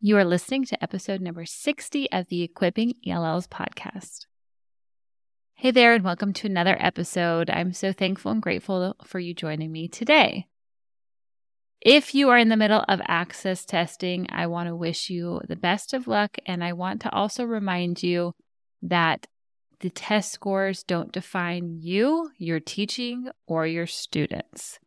You are listening to episode number 60 of the Equipping ELLs podcast. Hey there, and welcome to another episode. I'm so thankful and grateful for you joining me today. If you are in the middle of access testing, I want to wish you the best of luck. And I want to also remind you that the test scores don't define you, your teaching, or your students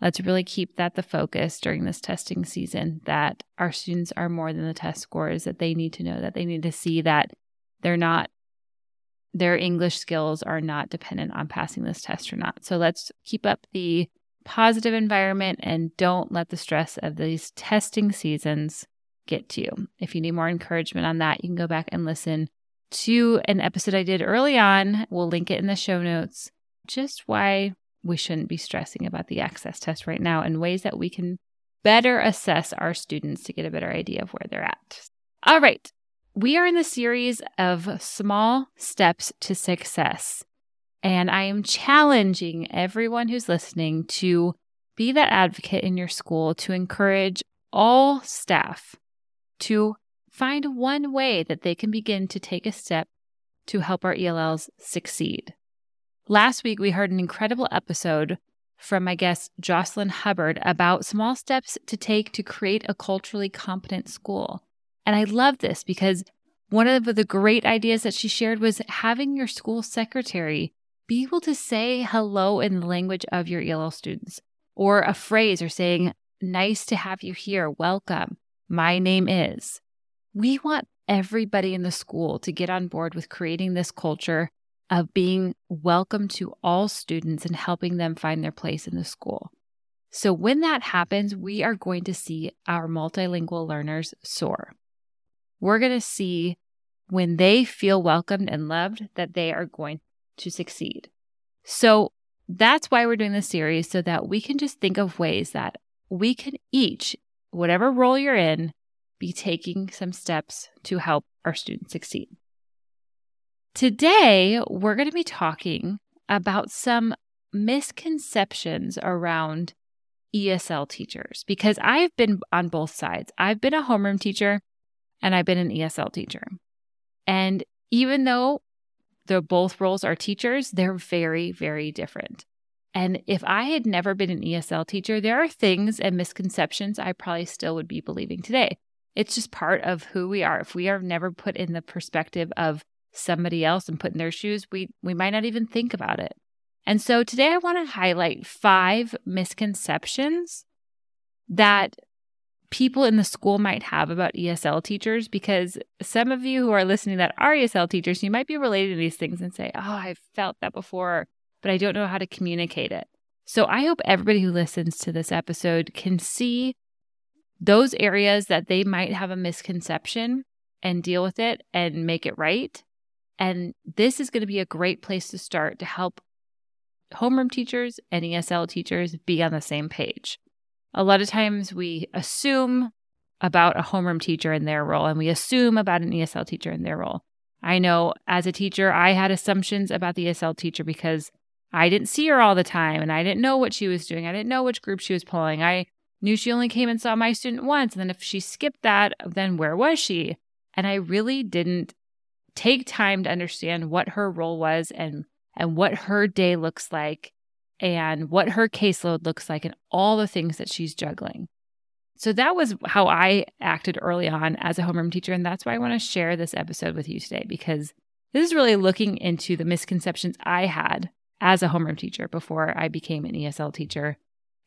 let's really keep that the focus during this testing season that our students are more than the test scores that they need to know that they need to see that they're not their english skills are not dependent on passing this test or not. So let's keep up the positive environment and don't let the stress of these testing seasons get to you. If you need more encouragement on that you can go back and listen to an episode i did early on. We'll link it in the show notes. Just why we shouldn't be stressing about the access test right now and ways that we can better assess our students to get a better idea of where they're at. All right. We are in the series of small steps to success. And I am challenging everyone who's listening to be that advocate in your school to encourage all staff to find one way that they can begin to take a step to help our ELLs succeed. Last week, we heard an incredible episode from my guest, Jocelyn Hubbard, about small steps to take to create a culturally competent school. And I love this because one of the great ideas that she shared was having your school secretary be able to say hello in the language of your ELL students, or a phrase, or saying, Nice to have you here. Welcome. My name is. We want everybody in the school to get on board with creating this culture of being welcome to all students and helping them find their place in the school. So, when that happens, we are going to see our multilingual learners soar. We're going to see when they feel welcomed and loved that they are going to succeed. So, that's why we're doing this series so that we can just think of ways that we can each, whatever role you're in, be taking some steps to help our students succeed. Today, we're going to be talking about some misconceptions around ESL teachers because I've been on both sides. I've been a homeroom teacher and I've been an ESL teacher. And even though the both roles are teachers, they're very, very different. And if I had never been an ESL teacher, there are things and misconceptions I probably still would be believing today. It's just part of who we are. If we are never put in the perspective of somebody else and put in their shoes, we we might not even think about it. And so today I want to highlight five misconceptions that people in the school might have about ESL teachers because some of you who are listening that are ESL teachers, you might be related to these things and say, Oh, I've felt that before, but I don't know how to communicate it. So I hope everybody who listens to this episode can see those areas that they might have a misconception and deal with it and make it right. And this is going to be a great place to start to help homeroom teachers and ESL teachers be on the same page. A lot of times we assume about a homeroom teacher and their role, and we assume about an ESL teacher and their role. I know as a teacher, I had assumptions about the ESL teacher because I didn't see her all the time and I didn't know what she was doing. I didn't know which group she was pulling. I knew she only came and saw my student once. And then if she skipped that, then where was she? And I really didn't take time to understand what her role was and and what her day looks like and what her caseload looks like and all the things that she's juggling. So that was how I acted early on as a homeroom teacher. And that's why I want to share this episode with you today because this is really looking into the misconceptions I had as a homeroom teacher before I became an ESL teacher.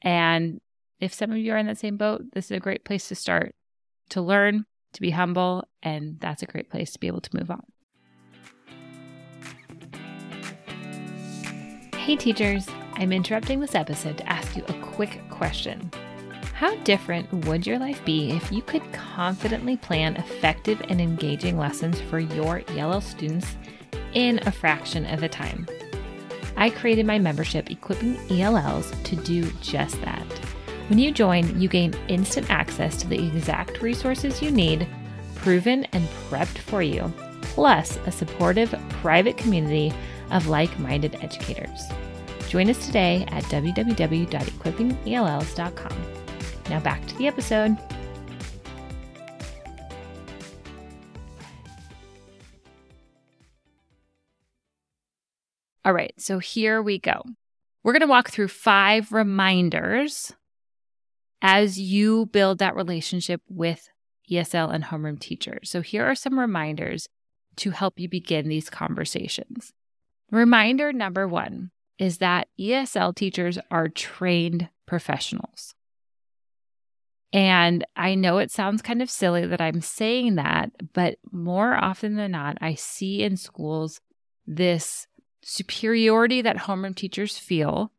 And if some of you are in that same boat, this is a great place to start to learn, to be humble, and that's a great place to be able to move on. Hey, teachers. I'm interrupting this episode to ask you a quick question. How different would your life be if you could confidently plan effective and engaging lessons for your ELL students in a fraction of the time? I created my membership equipping ELLs to do just that. When you join, you gain instant access to the exact resources you need, proven and prepped for you, plus a supportive private community of like minded educators. Join us today at www.equippingells.com. Now back to the episode. All right, so here we go. We're going to walk through five reminders as you build that relationship with ESL and homeroom teachers. So here are some reminders to help you begin these conversations. Reminder number one is that ESL teachers are trained professionals. And I know it sounds kind of silly that I'm saying that, but more often than not, I see in schools this superiority that homeroom teachers feel,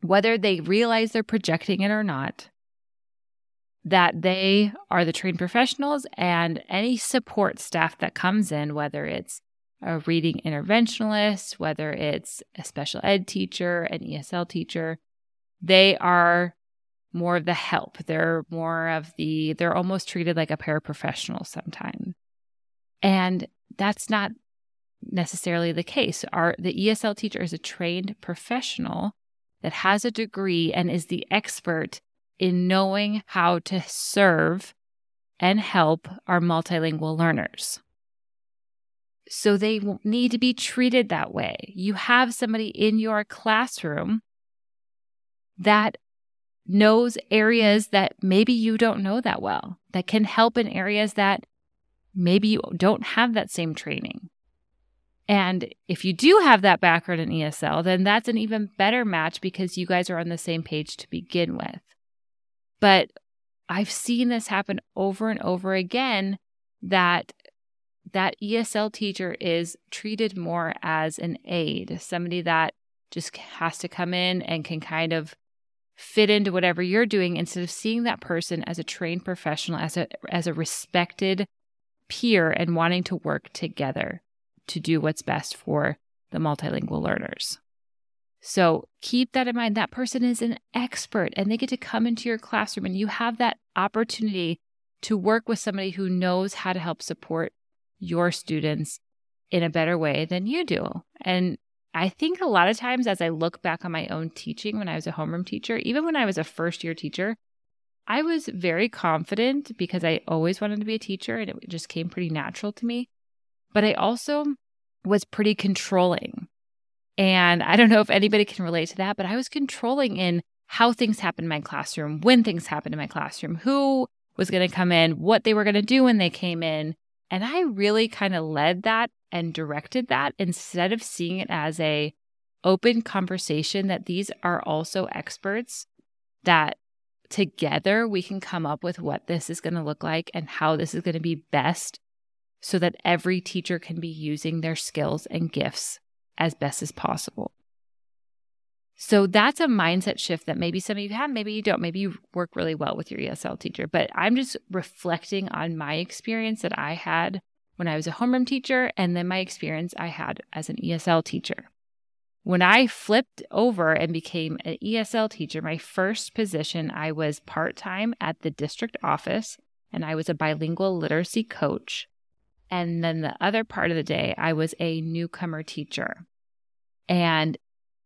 whether they realize they're projecting it or not, that they are the trained professionals and any support staff that comes in, whether it's a reading interventionalist, whether it's a special ed teacher, an ESL teacher, they are more of the help. They're more of the, they're almost treated like a paraprofessional sometimes. And that's not necessarily the case. Our, the ESL teacher is a trained professional that has a degree and is the expert in knowing how to serve and help our multilingual learners. So they need to be treated that way. You have somebody in your classroom that knows areas that maybe you don't know that well, that can help in areas that maybe you don't have that same training. And if you do have that background in ESL, then that's an even better match because you guys are on the same page to begin with. But I've seen this happen over and over again that that ESL teacher is treated more as an aide, somebody that just has to come in and can kind of fit into whatever you're doing instead of seeing that person as a trained professional, as a as a respected peer and wanting to work together to do what's best for the multilingual learners. So keep that in mind. That person is an expert and they get to come into your classroom and you have that opportunity to work with somebody who knows how to help support your students in a better way than you do. And I think a lot of times as I look back on my own teaching when I was a homeroom teacher, even when I was a first year teacher, I was very confident because I always wanted to be a teacher and it just came pretty natural to me. But I also was pretty controlling. And I don't know if anybody can relate to that, but I was controlling in how things happened in my classroom, when things happened in my classroom, who was going to come in, what they were going to do when they came in, and I really kind of led that and directed that instead of seeing it as a open conversation that these are also experts that together we can come up with what this is going to look like and how this is going to be best so that every teacher can be using their skills and gifts as best as possible. So that's a mindset shift that maybe some of you have, maybe you don't. Maybe you work really well with your ESL teacher, but I'm just reflecting on my experience that I had when I was a homeroom teacher and then my experience I had as an ESL teacher. When I flipped over and became an ESL teacher, my first position, I was part time at the district office and I was a bilingual literacy coach. And then the other part of the day, I was a newcomer teacher. And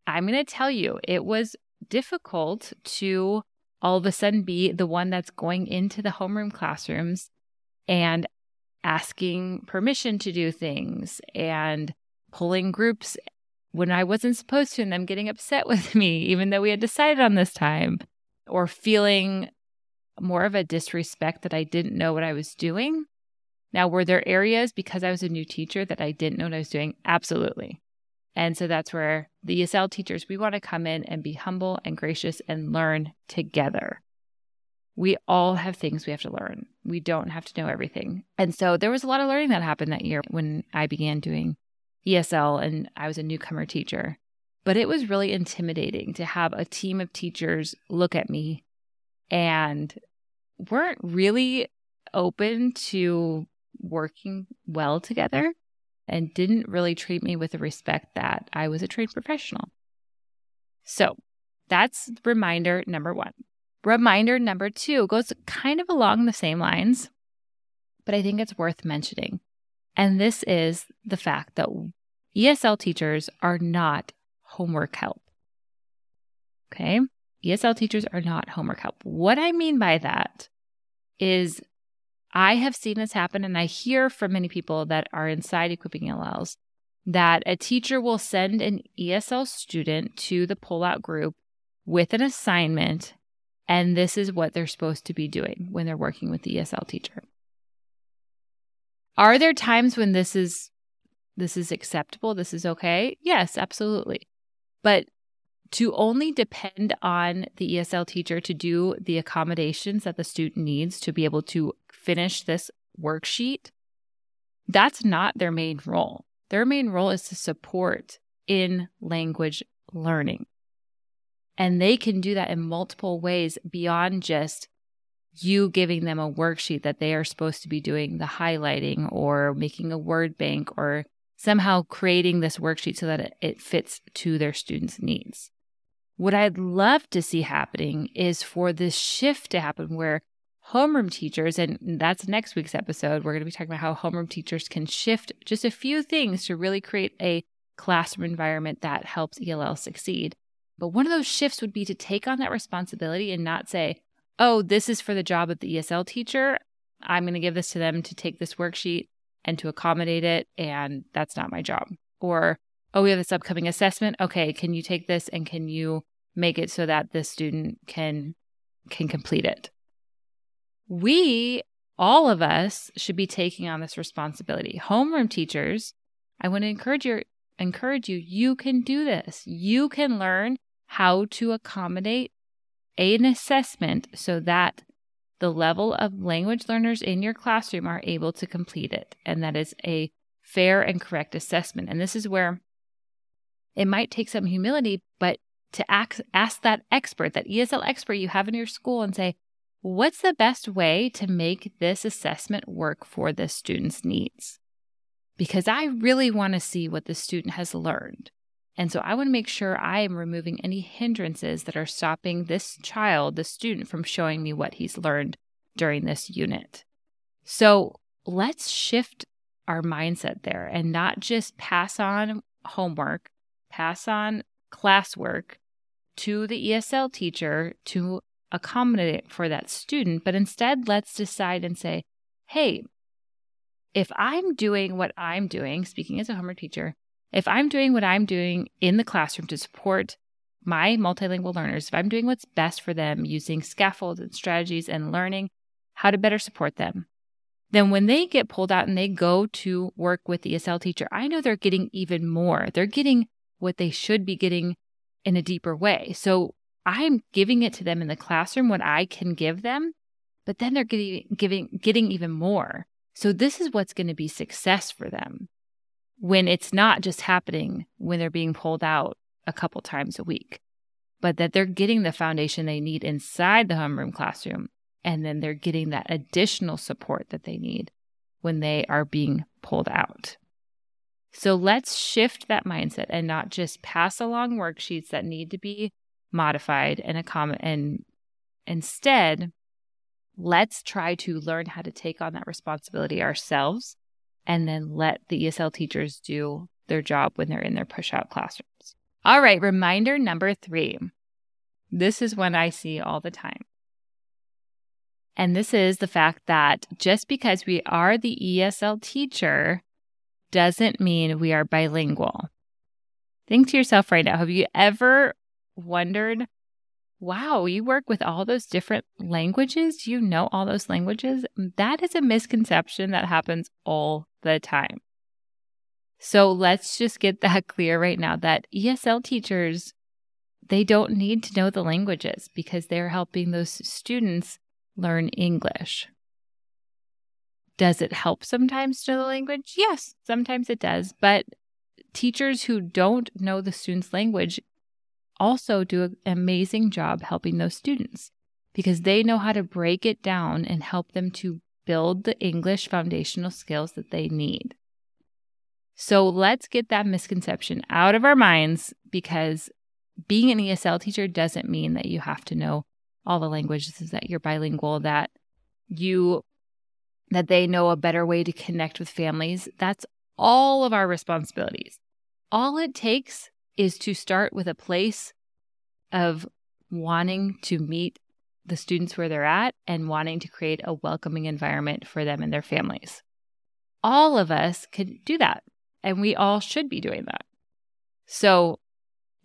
I'm going to tell you, it was difficult to all of a sudden be the one that's going into the homeroom classrooms and asking permission to do things and pulling groups when I wasn't supposed to and them getting upset with me, even though we had decided on this time, or feeling more of a disrespect that I didn't know what I was doing. Now, were there areas because I was a new teacher that I didn't know what I was doing? Absolutely. And so that's where the ESL teachers, we want to come in and be humble and gracious and learn together. We all have things we have to learn. We don't have to know everything. And so there was a lot of learning that happened that year when I began doing ESL and I was a newcomer teacher. But it was really intimidating to have a team of teachers look at me and weren't really open to working well together and didn't really treat me with the respect that I was a trained professional. So that's reminder number one. Reminder number two goes kind of along the same lines, but I think it's worth mentioning. And this is the fact that ESL teachers are not homework help. Okay. ESL teachers are not homework help. What I mean by that is I have seen this happen, and I hear from many people that are inside equipping ELLs that a teacher will send an ESL student to the pullout group with an assignment, and this is what they're supposed to be doing when they're working with the ESL teacher. Are there times when this is this is acceptable, this is okay? Yes, absolutely. But to only depend on the ESL teacher to do the accommodations that the student needs to be able to finish this worksheet, that's not their main role. Their main role is to support in language learning. And they can do that in multiple ways beyond just you giving them a worksheet that they are supposed to be doing the highlighting or making a word bank or somehow creating this worksheet so that it, fits to their students' needs. What I'd love to see happening is for this shift to happen where homeroom teachers, and that's next week's episode, we're going to be talking about how homeroom teachers can shift just a few things to really create a classroom environment that helps ELL succeed. But one of those shifts would be to take on that responsibility and not say, oh, this is for the job of the ESL teacher. I'm going to give this to them to take this worksheet and to accommodate it. And that's not my job. Or, oh, we have this upcoming assessment. Okay, can you take this and can you make it so that the student can can complete it? We, all of us, should be taking on this responsibility. Homeroom teachers, I want to encourage you encourage you, you can do this. You can learn how to accommodate an assessment so that the level of language learners in your classroom are able to complete it. And that is a fair and correct assessment. And this is where it might take some humility, but to ask, ask that expert, that ESL expert you have in your school, and say, what's the best way to make this assessment work for the student's needs? Because I really want to see what the student has learned. And so I want to make sure I am removing any hindrances that are stopping this child, the student, from showing me what he's learned during this unit. So let's shift our mindset there and not just pass on homework, pass on classwork to the ESL teacher to accommodate for that student, but instead let's decide and say, hey, if I'm doing what I'm doing, speaking as a homework teacher, if I'm doing what I'm doing in the classroom to support my multilingual learners, if I'm doing what's best for them using scaffolds and strategies and learning how to better support them, then when they get pulled out and they go to work with the ESL teacher, I know they're getting even more. They're getting what they should be getting in a deeper way. So I'm giving it to them in the classroom what I can give them, but then they're getting giving getting even more. So this is what's going to be success for them when it's not just happening when they're being pulled out a couple times a week, but that they're getting the foundation they need inside the homeroom classroom and then they're getting that additional support that they need when they are being pulled out. So let's shift that mindset and not just pass along worksheets that need to be modified and and instead let's try to learn how to take on that responsibility ourselves and then let the ESL teachers do their job when they're in their push out classrooms. All right, reminder number 3. This is one I see all the time. And this is the fact that just because we are the ESL teacher doesn't mean we are bilingual. Think to yourself right now have you ever wondered, wow, you work with all those different languages? You know all those languages? That is a misconception that happens all the time. So let's just get that clear right now that ESL teachers, they don't need to know the languages because they're helping those students learn English. Does it help sometimes to the language? Yes, sometimes it does. But teachers who don't know the student's language also do an amazing job helping those students because they know how to break it down and help them to build the English foundational skills that they need. So let's get that misconception out of our minds because being an ESL teacher doesn't mean that you have to know all the languages that you're bilingual, that you that they know a better way to connect with families. That's all of our responsibilities. All it takes is to start with a place of wanting to meet the students where they're at and wanting to create a welcoming environment for them and their families. All of us could do that, and we all should be doing that. So,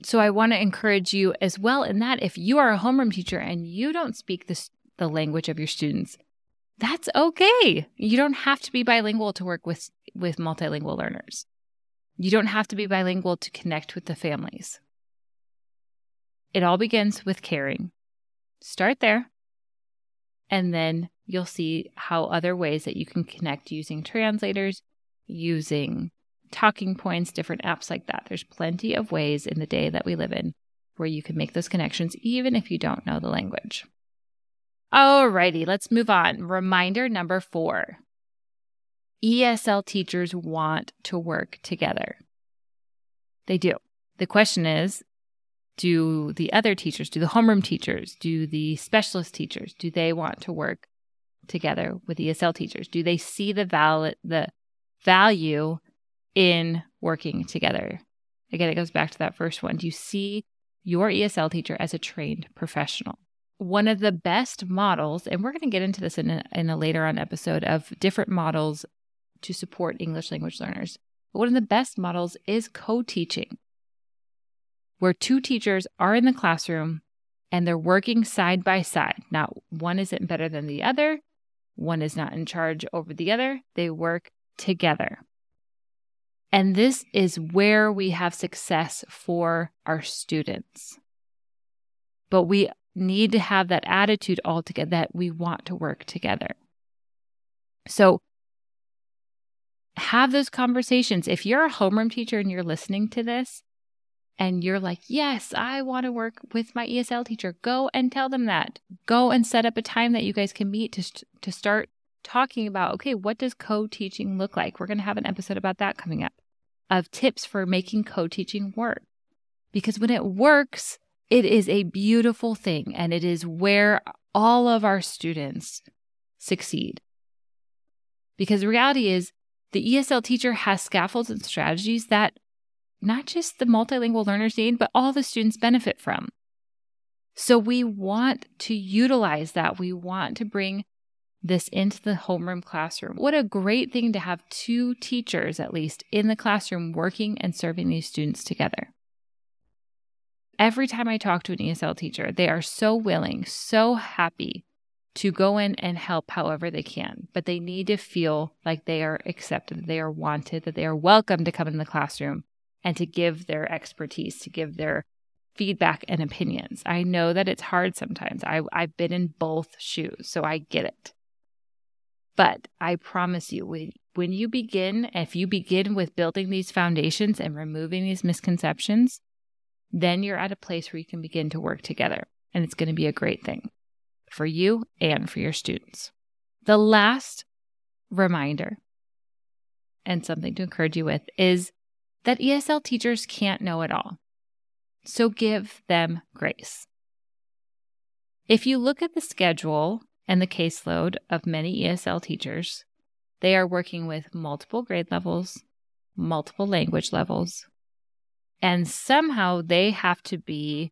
so I want to encourage you as well in that if you are a homeroom teacher and you don't speak the, the language of your students, that's okay. You don't have to be bilingual to work with, with multilingual learners. You don't have to be bilingual to connect with the families. It all begins with caring. Start there, and then you'll see how other ways that you can connect using translators, using talking points, different apps like that. There's plenty of ways in the day that we live in where you can make those connections even if you don't know the language. Alrighty, let's move on. Reminder number four ESL teachers want to work together. They do. The question is do the other teachers, do the homeroom teachers, do the specialist teachers, do they want to work together with ESL teachers? Do they see the val- the value in working together. Again, it goes back to that first one. Do you see your ESL teacher as a trained professional? One of the best models, and we're going to get into this in a, in a later on episode of different models to support English language learners. But one of the best models is co teaching, where two teachers are in the classroom and they're working side by side. Now, one isn't better than the other, one is not in charge over the other. They work together. And this is where we have success for our students. But we need to have that attitude altogether that we want to work together. So have those conversations. If you're a homeroom teacher and you're listening to this and you're like, yes, I want to work with my ESL teacher, go and tell them that. Go and set up a time that you guys can meet to, to start talking about, okay, what does co teaching look like? We're going to have an episode about that coming up of tips for making co teaching work. Because when it works, it is a beautiful thing and it is where all of our students succeed. Because the reality is, the ESL teacher has scaffolds and strategies that not just the multilingual learners need, but all the students benefit from. So we want to utilize that. We want to bring this into the homeroom classroom. What a great thing to have two teachers, at least, in the classroom working and serving these students together. Every time I talk to an ESL teacher, they are so willing, so happy to go in and help however they can, but they need to feel like they are accepted, they are wanted, that they are welcome to come in the classroom and to give their expertise, to give their feedback and opinions. I know that it's hard sometimes. I, I've been in both shoes, so I get it. But I promise you, when, when you begin, if you begin with building these foundations and removing these misconceptions, then you're at a place where you can begin to work together. And it's going to be a great thing for you and for your students. The last reminder and something to encourage you with is that ESL teachers can't know it all. So give them grace. If you look at the schedule and the caseload of many ESL teachers, they are working with multiple grade levels, multiple language levels, and somehow they have to be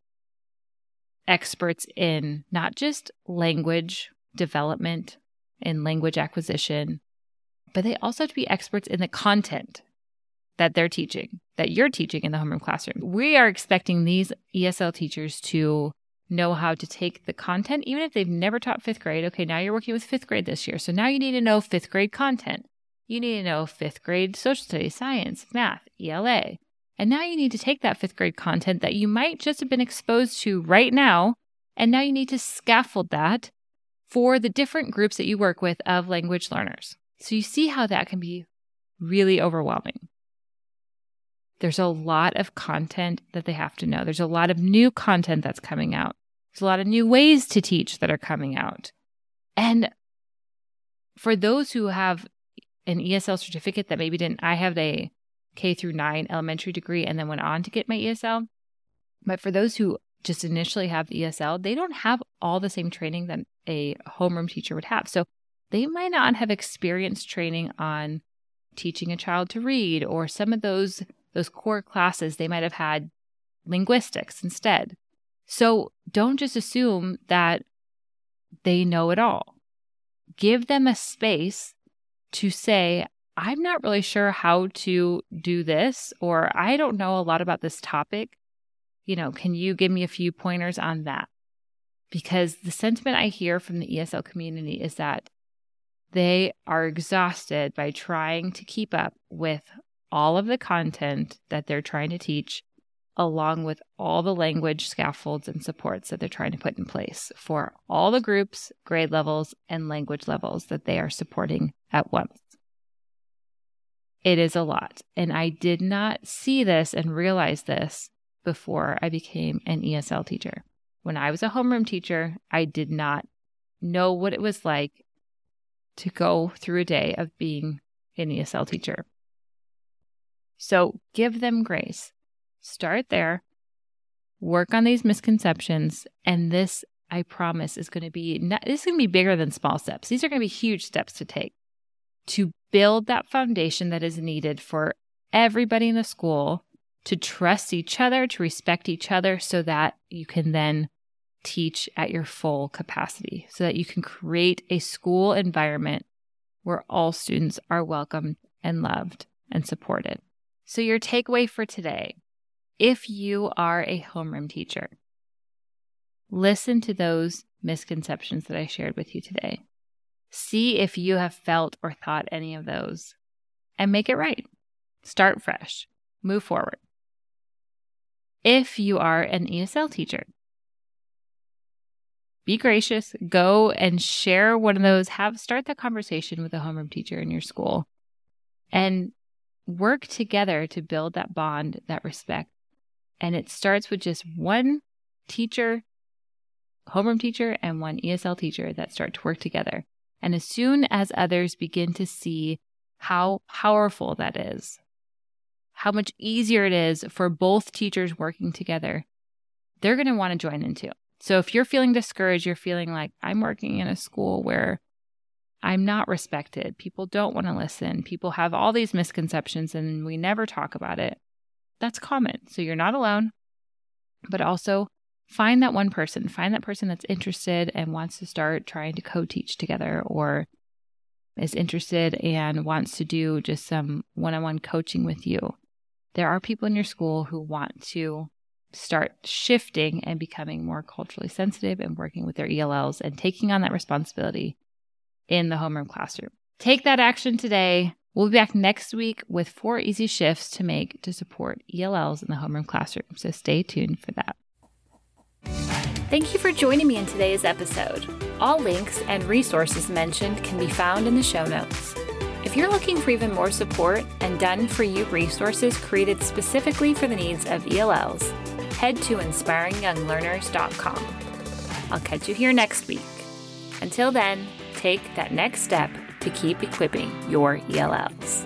experts in not just language development and language acquisition, but they also have to be experts in the content that they're teaching, that you're teaching in the homeroom classroom. We are expecting these ESL teachers to know how to take the content, even if they've never taught fifth grade. Okay, now you're working with fifth grade this year. So now you need to know fifth grade content. You need to know fifth grade social studies, science, math, ELA. And now you need to take that fifth grade content that you might just have been exposed to right now. And now you need to scaffold that for the different groups that you work with of language learners. So you see how that can be really overwhelming. There's a lot of content that they have to know. There's a lot of new content that's coming out. There's a lot of new ways to teach that are coming out. And for those who have an ESL certificate that maybe didn't, I have a K through nine elementary degree and then went on to get my ESL. But for those who just initially have the ESL, they don't have all the same training that a homeroom teacher would have. So they might not have experienced training on teaching a child to read or some of those those core classes they might have had linguistics instead. So don't just assume that they know it all. Give them a space to say, I'm not really sure how to do this, or I don't know a lot about this topic. You know, can you give me a few pointers on that? Because the sentiment I hear from the ESL community is that they are exhausted by trying to keep up with all of the content that they're trying to teach, along with all the language scaffolds and supports that they're trying to put in place for all the groups, grade levels, and language levels that they are supporting at once. It is a lot. And I did not see this and realize this before I became an ESL teacher. When I was a homeroom teacher, I did not know what it was like to go through a day of being an ESL teacher. So give them grace. Start there, work on these misconceptions, and this, I promise, is going to be not, this is going to be bigger than small steps. These are going to be huge steps to take to build that foundation that is needed for everybody in the school to trust each other, to respect each other, so that you can then teach at your full capacity, so that you can create a school environment where all students are welcomed and loved and supported. So, your takeaway for today if you are a homeroom teacher, listen to those misconceptions that I shared with you today. See if you have felt or thought any of those and make it right. Start fresh, move forward. If you are an ESL teacher, be gracious, go and share one of those, have start that conversation with a homeroom teacher in your school and work together to build that bond, that respect. And it starts with just one teacher, homeroom teacher, and one ESL teacher that start to work together. And as soon as others begin to see how powerful that is, how much easier it is for both teachers working together, they're going to want to join in too. So if you're feeling discouraged, you're feeling like I'm working in a school where I'm not respected. People don't want to listen. People have all these misconceptions and we never talk about it. That's common. So you're not alone. But also find that one person, find that person that's interested and wants to start trying to co teach together or is interested and wants to do just some one on one coaching with you. There are people in your school who want to start shifting and becoming more culturally sensitive and working with their ELLs and taking on that responsibility in the homeroom classroom. Take that action today. We'll be back next week with four easy shifts to make to support ELLs in the homeroom classroom. So stay tuned for that. Thank you for joining me in today's episode. All links and resources mentioned can be found in the show notes. If you're looking for even more support and done for you resources created specifically for the needs of ELLs, head to inspiringyounglearners.com. I'll catch you here next week. Until then, take that next step to keep equipping your ELLs.